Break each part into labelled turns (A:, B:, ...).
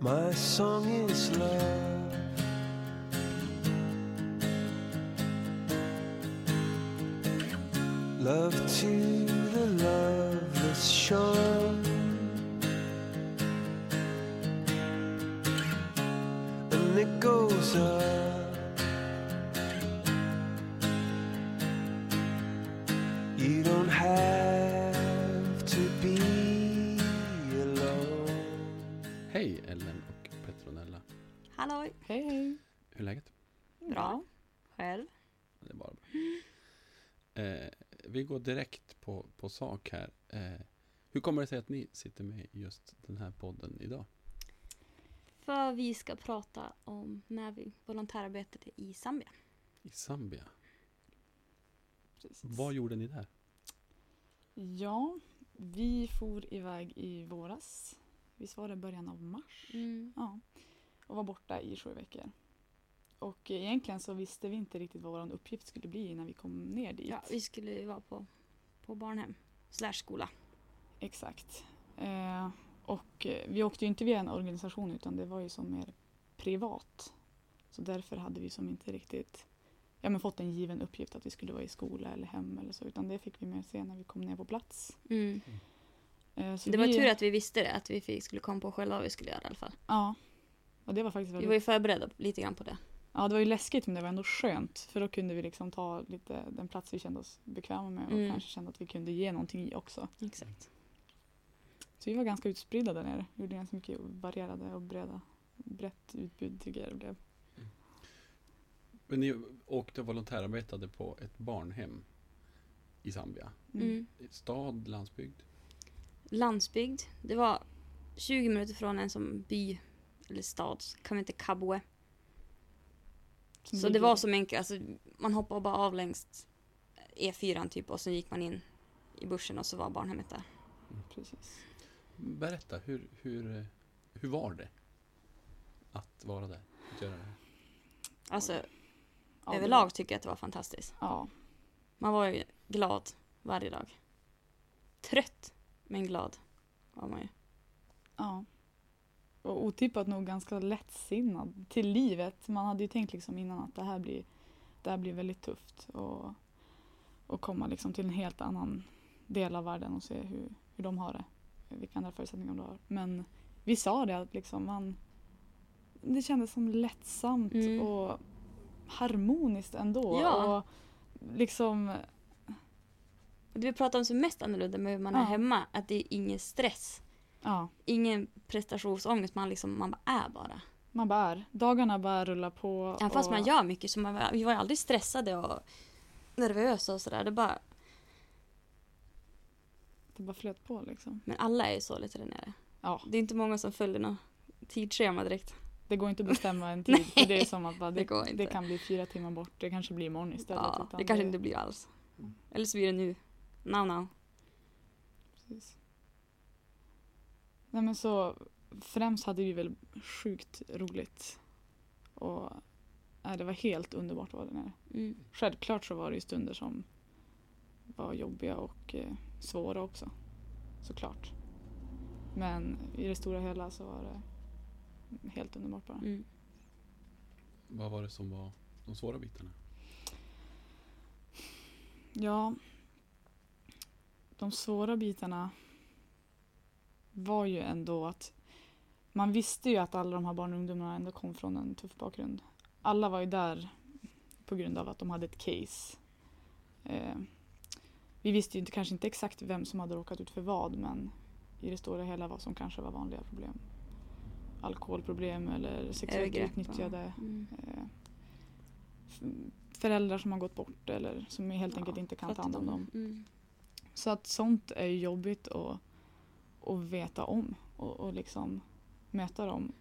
A: My song is love. Love to the loveless shore.
B: Eh, vi går direkt på, på sak här. Eh, hur kommer det sig att ni sitter med i just den här podden idag?
C: För vi ska prata om när vi volontärarbetade i Zambia.
B: I Zambia.
D: Precis.
B: Vad gjorde ni där?
D: Ja, vi for iväg i våras. Visst var det början av mars?
C: Mm.
D: Ja. Och var borta i sju veckor. Och egentligen så visste vi inte riktigt vad vår uppgift skulle bli när vi kom ner dit.
C: Ja, vi skulle ju vara på, på barnhem. Slash skola.
D: Exakt. Eh, och eh, vi åkte ju inte via en organisation utan det var ju som mer privat. Så därför hade vi som inte riktigt ja, men fått en given uppgift att vi skulle vara i skola eller hem eller så. Utan det fick vi mer se när vi kom ner på plats.
C: Mm.
D: Eh,
C: Det var
D: vi,
C: tur att vi visste det, att vi fick, skulle komma på själva vad vi skulle göra i alla fall.
D: Ja. Och det var faktiskt
C: Vi
D: väldigt...
C: var ju förberedda lite grann på det.
D: Ja, det var ju läskigt men det var ändå skönt. För då kunde vi liksom ta lite den plats vi kände oss bekväma med och
C: Mm.
D: kanske kände att vi kunde ge någonting i också.
C: Exakt.
D: Så vi var ganska utspridda där nere. Gjorde ganska mycket varierade och breda, brett utbud tycker jag det blev.
B: Men ni åkte och volontärarbetade på ett barnhem i Zambia.
C: Mm.
B: Stad, landsbygd?
C: Landsbygd. Det var 20 minuter från en som by eller stad, kan vi inte Kabwe. Så det var som enkelt, alltså, man hoppade bara av längs E4 typ och så gick man in i bussen och så var barnhemmet där.
D: Precis.
B: Berätta, hur, hur, hur var det att vara där? Att göra det här?
C: Alltså
D: Ja,
C: överlag tycker jag att det var fantastiskt.
D: Ja,
C: Man var ju glad varje dag. Trött men glad var man ju.
D: ja. Och otippat nog ganska lättsinnad till livet. Man hade ju tänkt liksom innan att det här blir, det här blir väldigt tufft. Och, och komma liksom till en helt annan del av världen och se hur, hur de har det. Vilka andra förutsättningar de har. Men vi sa det att liksom man, det kändes som lättsamt
C: Mm.
D: och harmoniskt ändå.
C: Ja.
D: Och liksom,
C: Det vi pratar om som mest annorlunda med hur man är
D: Ja.
C: hemma, att det är ingen stress.
D: Ja.
C: Ingen prestationsångest, man, liksom, man bara är bara.
D: Man bara är. Dagarna bara rullar på.
C: Även fast
D: och-
C: man gör mycket så man, vi var ju aldrig stressade och nervösa och sådär. Det bara,
D: Det bara flöt på liksom.
C: men alla är ju så lite där nere.
D: Ja,
C: Det är inte många som följer något tidsschema direkt.
D: det går inte att bestämma en tid. för det är som att bara,
C: det
D: det, det, kan bli fyra timmar bort. Det kanske blir imorgon istället.
C: Ja, det kanske inte blir alls. Eller så blir det nu. Now now.
D: Precis. Nej men så främst hade vi väl sjukt roligt. Och nej, det var helt underbart vara där nere.
C: Mm.
D: Självklart så var det ju stunder som var jobbiga och eh, svåra också. Såklart. Men i det stora hela så var det helt underbart bara.
C: Mm.
B: Vad var det som var de svåra bitarna?
D: Ja. De svåra bitarna var ju ändå att man visste ju att alla de här barn och ungdomarna ändå kom från en tuff bakgrund. Alla var ju där på grund av att de hade ett case. Eh, vi visste ju inte, kanske inte exakt vem som hade råkat ut för vad men i det stora hela vad som kanske var vanliga problem. Alkoholproblem eller sexuellt utnyttjade.
C: Mm.
D: Eh, föräldrar som har gått bort eller som helt
C: Ja,
D: enkelt inte kan ta hand om dem.
C: Mm.
D: Så att sånt är jobbigt att, och veta om och, och liksom möta dem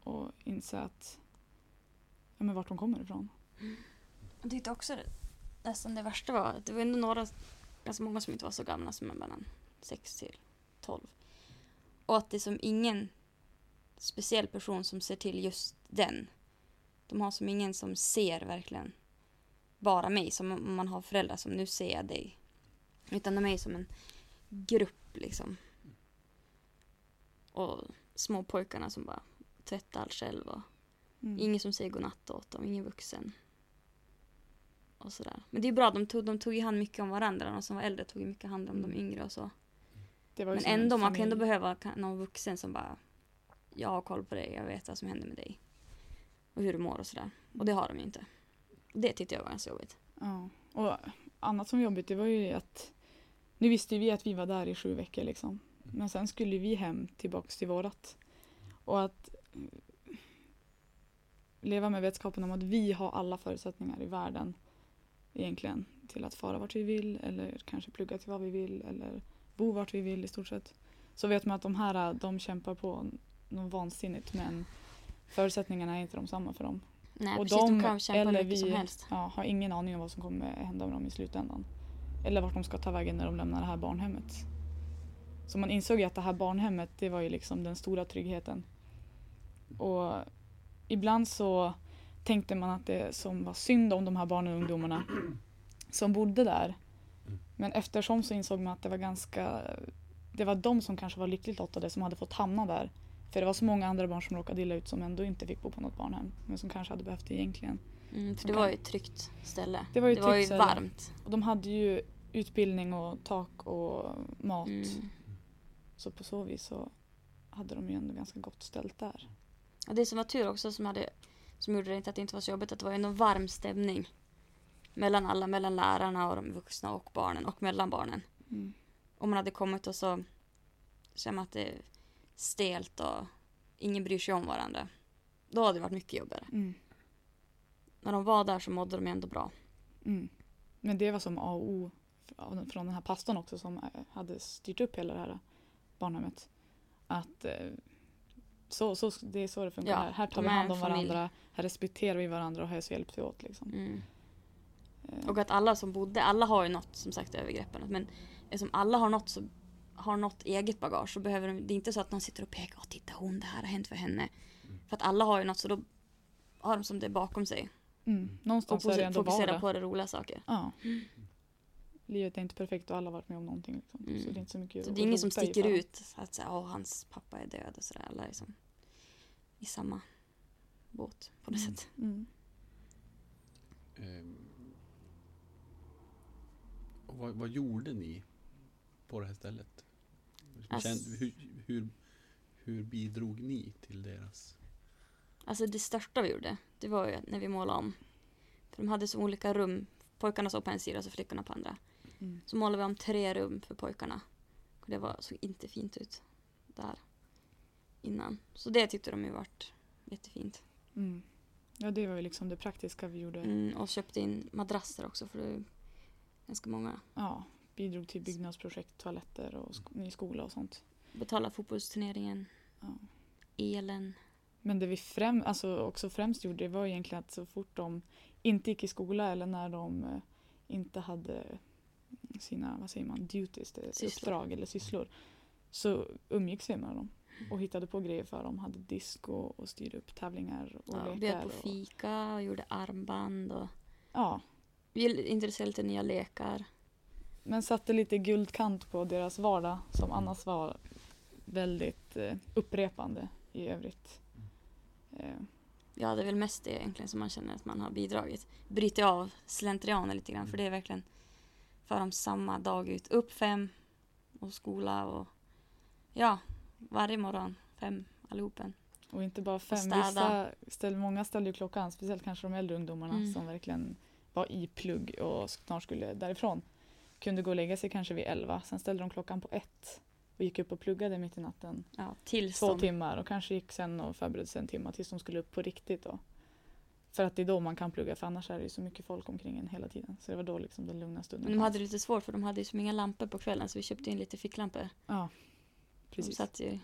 D: och inse att ja, men vart de kommer ifrån.
C: Jag tyckte också det, nästan det värsta var att det var ändå några, ganska många som inte var så gamla som är mellan 6 till 12. Och att det är som ingen speciell person som ser till just den. De har som ingen som ser verkligen bara mig, som om man har föräldrar som nu ser jag dig. Utan de är som en grupp liksom. Och små pojkarna som bara tvättar allt själv och
D: Mm.
C: ingen som säger godnatt åt dem, ingen vuxen. Och sådär. Men det är bra, de tog, de tog ju hand mycket om varandra. De som var äldre tog ju mycket hand om de
D: Mm.
C: yngre och så. Men ändå, man kan ändå behöva någon vuxen som bara Jag har koll på dig, jag vet vad som händer med dig. Och hur du mår och sådär. Och det har de ju inte. Det tyckte jag var ganska jobbigt.
D: Ja. Och annat som var jobbigt det var ju att nu visste vi att vi var där i sju veckor liksom. Men sen skulle vi hem tillbaks till vårat. Och att mm, leva med vetskapen om att vi har alla förutsättningar i världen egentligen till att fara vart vi vill eller kanske plugga till vad vi vill eller bo vart vi vill i stort sett. Så vet man att de här de kämpar på något vansinnigt men förutsättningarna är inte de samma för dem.
C: Nej
D: Och
C: precis,
D: de
C: de kan kämpa
D: eller vi-
C: som helst.
D: ja, har ingen aning om vad som kommer hända med dem i slutändan. Eller vart de ska ta vägen när de lämnar det här barnhemmet. Så man insåg ju att det här barnhemmet, det var ju liksom den stora tryggheten. Och ibland så tänkte man att det som var synd om de här barnen och ungdomarna som bodde där. Men eftersom så insåg man att det var ganska, det var de som kanske var lyckligt lottade som hade fått hamna där. För det var så många andra barn som råkade illa ut som ändå inte fick bo på något barnhem. Men som kanske hade behövt det egentligen.
C: Mm, för det var ju ett tryggt ställe.
D: Det var ju
C: det var ju varmt.
D: Och de hade ju utbildning och tak och mat.
C: Mm.
D: Så på så vis så hade de ju ändå ganska gott ställt där.
C: Och det som var tur också som, hade, som gjorde det inte att det inte var så jobbigt, att det var ändå varm stämning. Mellan alla, mellan lärarna och de vuxna och barnen och mellan barnen.
D: Mm.
C: Om man hade kommit och så känner man att det är stelt och ingen bryr sig om varandra. Då hade det varit mycket jobbigare.
D: Mm.
C: När de var där så mådde de ändå bra.
D: Mm. Men det var som A och O från den här pastorn också som eh, hade styrt upp hela det här barnhemmet. Att eh, så, så, det är så det funkar
C: Ja,
D: här. Här tar vi hand om
C: familj.
D: varandra, här respekterar vi varandra och här så hjälps vi åt. Liksom.
C: Mm.
D: Eh,
C: Och att alla som bodde, alla har ju något som sagt övergreppen. Men eftersom alla har något, så, har något eget bagage så behöver de, det är inte så att någon sitter och pekar, Åh, titta hon, det här har hänt för henne. För att alla har ju något så då har de som det bakom sig.
D: mm.
C: Och
D: Någonstans är det ändå
C: fokusera på det roliga saker.
D: Ja. Livet är inte perfekt och alla har varit med om någonting. Liksom.
C: Mm.
D: Så det är inte så mycket
C: Så det är ingen som sticker ut. Att säga, åh hans pappa är död och sådär. Alla är som i samma båt på något
D: Mm.
C: sätt.
D: Mm.
B: Och vad, vad gjorde ni på det här stället? Hur,
C: Alltså-
B: kände, hur, hur, hur bidrog ni till deras...
C: Alltså det största vi gjorde, det var ju när vi målade om. För de hade så olika rum. Pojkarna såg på en sida och så flickorna på andra.
D: Mm.
C: Så målade vi om tre rum för pojkarna. Och det var, såg inte fint ut där innan. Så det tyckte de ju vart jättefint.
D: Mm. Ja, det var ju liksom det praktiska vi gjorde.
C: Mm, och köpte in madrasser också för det är ganska många.
D: Ja, bidrog till byggnadsprojekt, toaletter och sk- ny skola och sånt.
C: Betala fotbollsturneringen,
D: Ja.
C: elen.
D: Men det vi främ, alltså också främst gjorde var egentligen att så fort de inte gick i skola eller när de eh, inte hade sina, vad säger man, duties,
C: Sysslor.
D: uppdrag eller sysslor. Så umgicks vi med dem och hittade på grejer för dem. Hade disco och styrde upp tävlingar och
C: Ja,
D: lekar.
C: bjöd på fika och gjorde armband. Och
D: ja,
C: vi introducerade lite nya lekar.
D: men satte lite guldkant på deras vardag som annars var väldigt eh, upprepande i övrigt. Eh,
C: Ja, det är väl mest det egentligen som man känner att man har bidragit. Bryter av slentrianen lite grann, för det är verkligen för dem samma dag ut. Upp fem och skola och ja, varje morgon fem allihopen.
D: Och inte bara fem. Vissa ställ, många ställde ju klockan, speciellt kanske de äldre ungdomarna
C: Mm.
D: som verkligen var i plugg och snart skulle därifrån. Kunde gå och lägga sig kanske vid elva. Sen ställde de klockan på ett och gick upp och pluggade mitt i natten.
C: Ja,
D: Två
C: de,
D: timmar och kanske gick sen och förberedde sig en timme tills de skulle upp på riktigt. Då. För att det är då man kan plugga för annars är det ju så mycket folk omkring en hela tiden. Så det var då liksom den lugna stunden
C: Men de hade det lite svårt för de hade ju som inga lampor på kvällen så vi köpte in lite ficklampor.
D: Ja,
C: De
D: precis.
C: satt ju,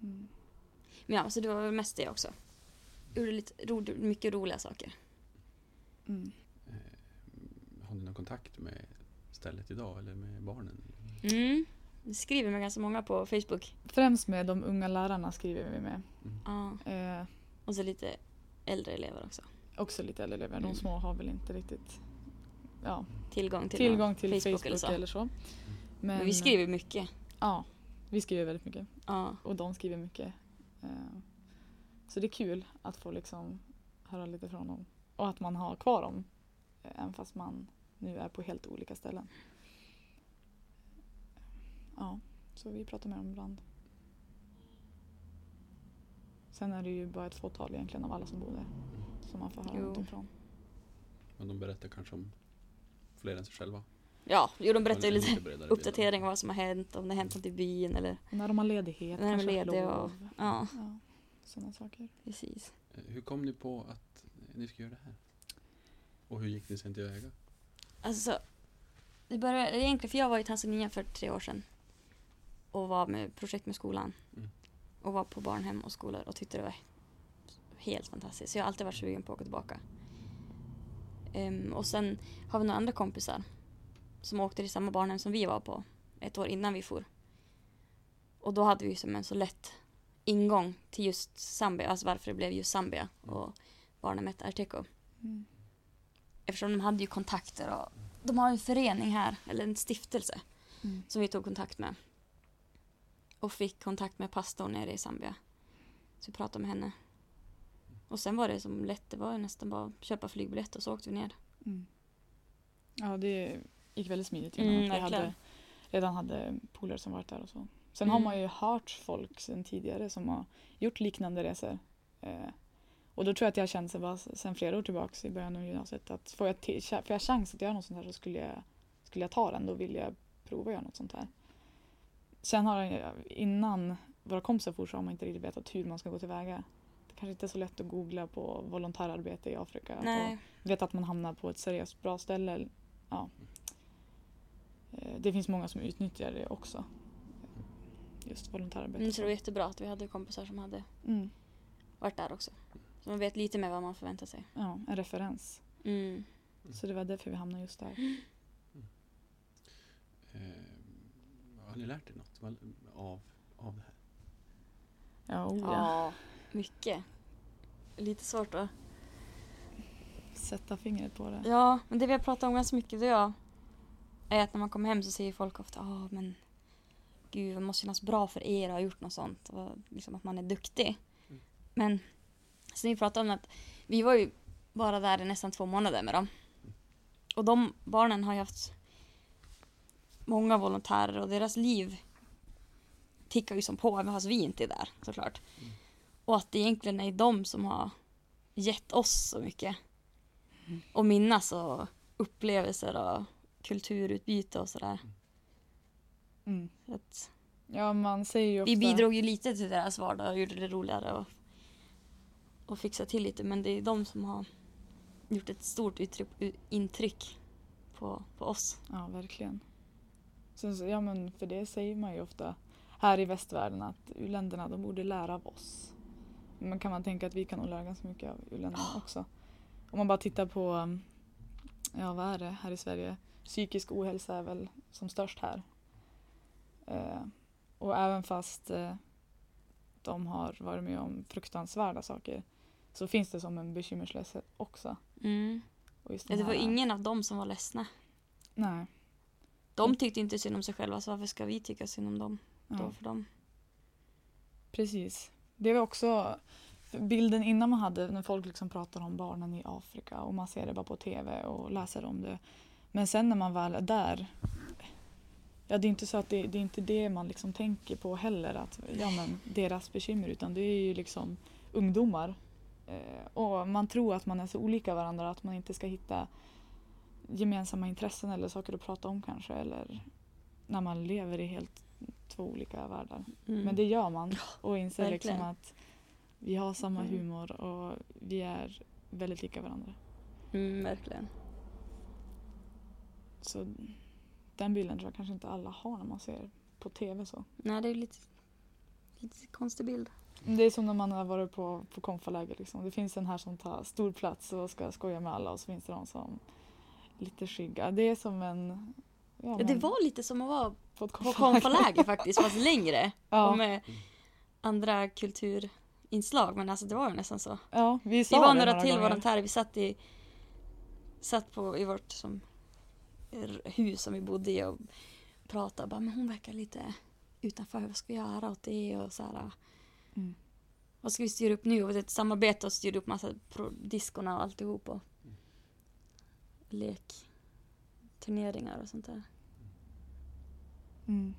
D: Mm.
C: men ja, så det var väl mest det också. Gjorde lite, ro, mycket roliga saker.
D: Mm.
B: Eh, har ni någon kontakt med stället idag eller med barnen?
C: Mm. Vi skriver med ganska många på Facebook.
D: Främst med de unga lärarna skriver vi med.
C: Ja.
D: Eh,
C: Och så lite äldre elever också.
D: också lite äldre elever. De
C: Mm.
D: små har väl inte riktigt ja,
C: Tillgång till,
D: tillgång till Facebook,
C: eller så.
D: eller så. Men,
C: Men vi skriver mycket.
D: Ja, Vi skriver väldigt mycket
C: Ja.
D: och de skriver mycket. Eh, Så det är kul att få liksom höra lite från dem och att man har kvar dem eh, även fast man nu är på helt olika ställen. Ja, så vi pratar med dem ibland. Sen är det ju bara ett fåtal egentligen av alla som bor där som man får höra
C: Jo.
D: någonting från.
B: Men de berättar kanske om fler än sig själva.
C: Ja, jo, de berättar ju lite
B: bild.
C: uppdatering om vad som har hänt, om det har hänt något i byn eller
D: när de har ledighet,
C: när de är
D: kanske
C: lediga och... Ja,
D: Ja, sådana saker.
C: precis.
B: Eh, Hur kom ni på att ni ska göra det här? Och hur gick ni sen tillväga?
C: Alltså, det började egentligen, för jag var i Tanzania för tre år sedan och var med projekt med skolan
B: Mm.
C: och var på barnhem och skolor och tyckte det var helt fantastiskt. Så jag har alltid varit sugen på att åka tillbaka. Ehm, och sen har vi några andra kompisar som åkte till samma barnhem som vi var på ett år innan vi for. Och då hade vi som en så lätt ingång till just Zambia, alltså varför det blev just Zambia och barnhemmet Arteco.
D: Mm.
C: Eftersom de hade ju kontakter och de har en förening här, eller en stiftelse,
D: Mm.
C: som vi tog kontakt med. Och fick kontakt med pastorn nere i Zambia. Så vi pratade med henne. Och sen var det som lätt, det var nästan bara att köpa flygbiljett och så åkte vi ner.
D: Mm. Ja, det gick väldigt smidigt
C: Mm,
D: innan. vi
C: verkligen.
D: hade, redan hade polare som varit där och så. Sen har
C: Mm.
D: man ju hört folk sen tidigare som har gjort liknande resor. Eh, och då tror jag att jag kände sig bara sen flera år tillbaka i början av gymnasiet att får jag, får jag chans att göra något sånt här så skulle jag, skulle jag ta den. Då vill jag prova att göra något sånt här. Sen har jag, innan våra kompisar for så har man inte riktigt vetat hur man ska gå tillväga. Det kanske inte är så lätt att googla på volontärarbete i Afrika. och
C: Nej,
D: vet att man hamnar på ett seriöst bra ställe. Ja. Eh, Det finns många som utnyttjar det också. Just volontärarbete.
C: mm, så det var jättebra att vi hade kompisar som hade
D: Mm.
C: varit där också. Så man vet lite mer vad man förväntar sig.
D: Ja, en referens.
C: Mm.
D: Så det var därför vi hamnade just där.
B: Eh, har ni lärt er något väl- av, av det här?
D: Ja, oh, ja.
C: Ja, mycket. Lite svårt att...
D: Sätta fingret på det.
C: Ja, men det vi har pratat om ganska mycket, det och jag, är att när man kommer hem så säger folk ofta ja men gud, det måste kännas bra för er att ha gjort något sånt. Och liksom att man är duktig.
B: Mm.
C: Men så vi pratade om att vi var ju bara där i nästan två månader med dem. Och de barnen har ju haft många volontärer och deras liv tickar ju som på även fast vi inte är där såklart.
B: Mm.
C: Och att det egentligen är de som har gett oss så mycket.
D: Mm.
C: Och minnas och upplevelser och kulturutbyte och sådär.
D: Mm.
C: Så att
D: Ja, man säger ju ofta...
C: vi bidrog ju lite till deras vardag och gjorde det roligare och, och fixade till lite men det är de som har gjort ett stort uttryck, intryck på, på oss.
D: Ja, verkligen. Sen, så- ja, men för det säger man ju ofta här i västvärlden att u-länderna de borde lära av oss. Men kan man tänka att vi kan nog lära ganska mycket av u-länderna också. Om man bara tittar på, ja vad är det här i Sverige? Psykisk ohälsa är väl som störst här. Eh, och även fast eh, de har varit med om fruktansvärda saker så finns det som en bekymmerslöshet också. Den
C: det var
D: här-
C: ingen av dem som var ledsna.
D: Nej.
C: De tyckte inte synd om sig själva så varför ska vi tycka synd om dem då
D: Ja.
C: för dem?
D: Precis. Det var också bilden innan man hade när folk liksom pratar om barnen i Afrika och man ser det bara på tv och läser om det. Men sen när man väl är där. Ja, det är inte så att det, det är inte det man liksom tänker på heller att ja men deras bekymmer utan det är ju liksom ungdomar. Eh, och man tror att man är så olika varandra att man inte ska hitta gemensamma intressen eller saker att prata om kanske eller när man lever i helt två olika världar.
C: Mm.
D: Men det gör man och inser liksom
C: verkligen.
D: att vi har samma
C: Mm.
D: humor och vi är väldigt lika varandra.
C: Mm, verkligen.
D: Så den bilden tror jag kanske inte alla har när man ser på tv så.
C: Nej, det är lite, lite konstig bild.
D: Det är som när man har varit på, på konfaläger liksom. Det finns en här som tar stor plats och ska skoja med alla och så finns det de som lite skygga. Det är som en... Ja,
C: Ja, det
D: men
C: var lite som att vara
D: på konfaläger.
C: faktiskt, fast längre.
D: Ja.
C: Och med andra kulturinslag. Men alltså det var ju nästan så.
D: Ja, vi
C: Vi
D: sa
C: var
D: det
C: några
D: några
C: till volontärer, vi satt i satt på, i vårt som, hus som vi bodde i och pratade bara, men hon verkar lite utanför. Vad ska vi göra åt det? Och så här,
D: Mm.
C: vad ska vi styra upp nu? Och ett samarbete och styra upp massa diskorna och alltihop. Och lek, turneringar och sånt där.
D: Mm.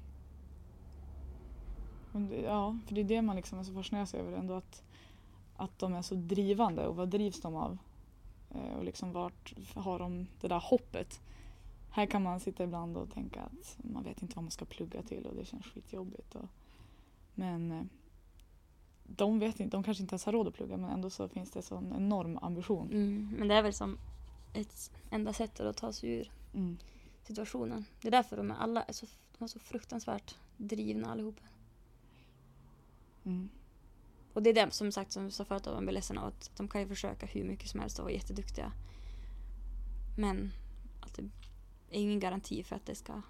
D: Det- Ja, för det är det man liksom är så fascinerad över ändå att, att de är så drivande och vad drivs de av? Eh, Och liksom vart har de det där hoppet? Här kan man sitta ibland och tänka att man vet inte vad man ska plugga till och det känns skitjobbigt. Och, men eh, de vet inte, de kanske inte ens har råd att plugga men ändå så finns det sån enorm ambition.
C: Mm. Men det är väl som ett enda sätt att ta sig ur
D: Mm.
C: situationen. Det är därför de är alla är så, de är så fruktansvärt drivna allihopa.
D: Mm.
C: Och det är det som sagt som vi sa förut att man blir ledsen av att de kan ju försöka hur mycket som helst och vara jätteduktiga. Men att det är ingen garanti för att det ska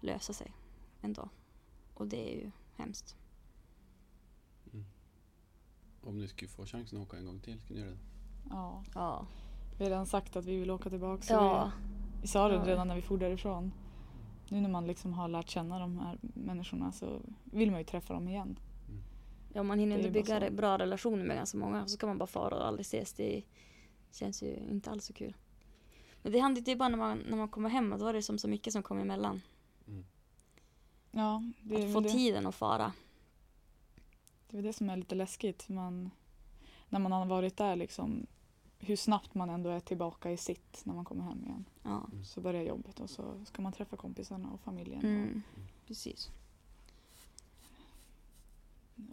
C: lösa sig ändå. Och det är ju hemskt.
B: Om ni skulle få chansen att åka en gång till, skulle ni göra det?
D: Ja,
C: Ja.
D: Vi har redan sagt att vi vill åka tillbaka. så
C: Ja.
D: vi, vi sa det
C: Ja.
D: redan när vi for därifrån. Nu när man liksom har lärt känna de här människorna så vill man ju träffa dem igen.
C: Ja, man hinner inte bygga
D: så.
C: bra relationer med ganska många. Så kan man bara fara och aldrig ses. Det känns ju inte alls så kul. Men det handlar ju bara när man, när man kommer hem och då är det som så mycket som kommer emellan.
B: Mm.
D: Ja, det
C: Att få
D: det,
C: tiden att fara.
D: det är det som är lite läskigt. Man, när man har varit där liksom, hur snabbt man ändå är tillbaka i sitt när man kommer hem igen.
C: Ja.
D: Så börjar jobbet och så ska man träffa kompisarna och familjen.
C: Mm. Precis.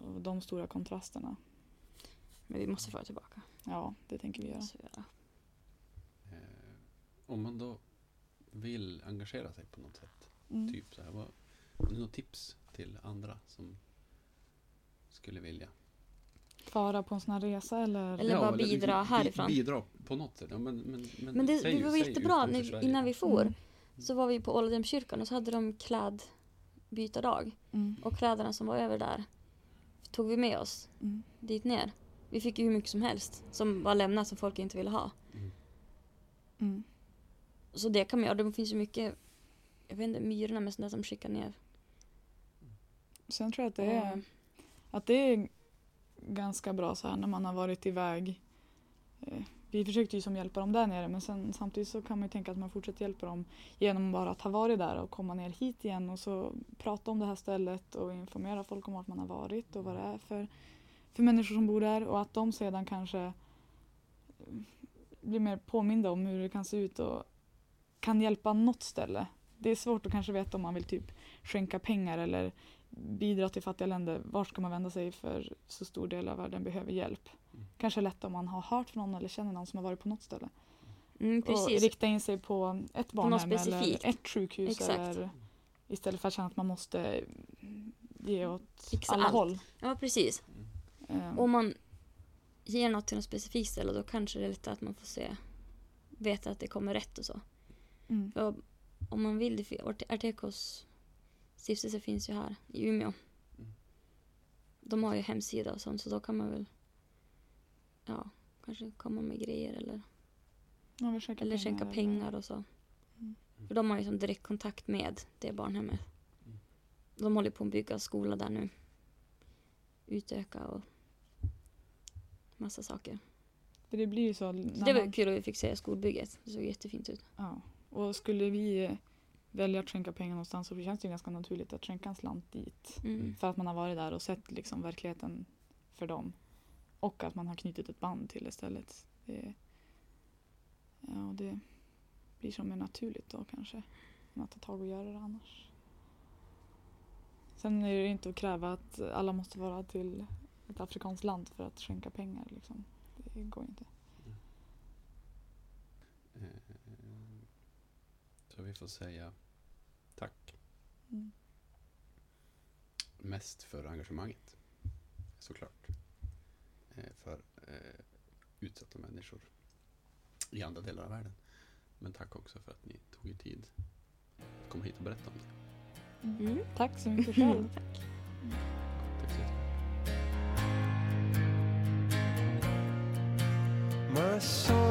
D: Och, och de stora kontrasterna.
C: Men vi måste föra tillbaka.
D: Ja, det tänker vi göra.
C: Ja.
B: Eh, om man då vill engagera sig på något sätt,
D: Mm.
B: typ så här, vad, något tips till andra som skulle vilja?
D: Fara på en sån här resa eller?
C: Eller bara bidra
B: bi-
C: härifrån.
B: Bidra på något sätt. Ja, men, men, men,
C: Men det,
B: säg-
C: det var
B: säg
C: jättebra.
B: Sverige.
C: innan vi for
D: Mm.
C: så var vi på Ålidhemskyrkan och så hade de klädbytardag.
D: Mm.
C: Och kläderna som var över där tog vi med oss
D: Mm.
C: dit ner. Vi fick ju hur mycket som helst som var lämnat som folk inte ville ha.
B: Mm.
D: Mm.
C: Så det kan man göra. Det finns ju mycket, jag vet inte, myrorna med sånt där som skickar ner.
D: Sen tror jag att det är att det är ganska bra så här när man har varit iväg. Eh, vi försökte ju som hjälpa dem där nere men sen, samtidigt så kan man ju tänka att man fortsätter hjälpa dem genom bara att ha varit där och komma ner hit igen och så prata om det här stället och informera folk om vart man har varit och vad det är för, för människor som bor där och att de sedan kanske eh, blir mer påminda om hur det kan se ut och kan hjälpa något ställe. Det är svårt att kanske veta om man vill typ skänka pengar eller bidra till fattiga länder. Var ska man vända sig för så stor del av världen behöver hjälp?
B: Mm.
D: Kanske lätt om man har hört från någon eller känner någon som har varit på något ställe.
C: Mm,
D: Och rikta in sig på ett barnhem eller ett sjukhus. Eller, istället för att känna att man måste ge åt
C: Fixa
D: alla
C: allt.
D: håll.
C: Ja, precis.
D: Ehm,
C: Om man ger något till något specifikt ställe då kanske det är lite att man får se, veta att det kommer rätt och så.
D: mm,
C: om man vill, Artekos stiftelse finns ju här i Umeå.
B: Mm.
C: De har ju hemsida och sånt så då kan man väl ja, kanske komma med grejer eller,
D: skänka
C: eller skänka
D: eller-
C: pengar och så.
D: Mm.
C: För de har ju som direktkontakt med det barnhemmet.
B: Mm.
C: De håller på att bygga skola där nu. Utöka och massa saker.
D: För det blir ju så.
C: Det var
D: man,
C: kul att vi fick se skolbygget. Det såg jättefint ut.
D: ja. Och skulle vi välja att skänka pengar någonstans så känns det ju ganska naturligt att skänka en slant dit.
C: Mm.
D: För att man har varit där och sett liksom verkligheten för dem. Och att man har knutit ett band till det stället. Det, ja, det blir som mer naturligt då kanske. Än att ta tag och göra det annars. Sen är det inte att kräva att alla måste vara till ett afrikanskt land för att skänka pengar. Liksom. Det går inte.
B: Eh, Så vi får säga.
D: Mm.
B: Mest för engagemanget, såklart. Eh, För eh, utsatta människor i andra delar av världen. Men tack också för att ni tog er tid att komma hit och berätta om det.
C: Mm.
D: Tack så mycket själv.
B: Tack så jättemycket.
A: My song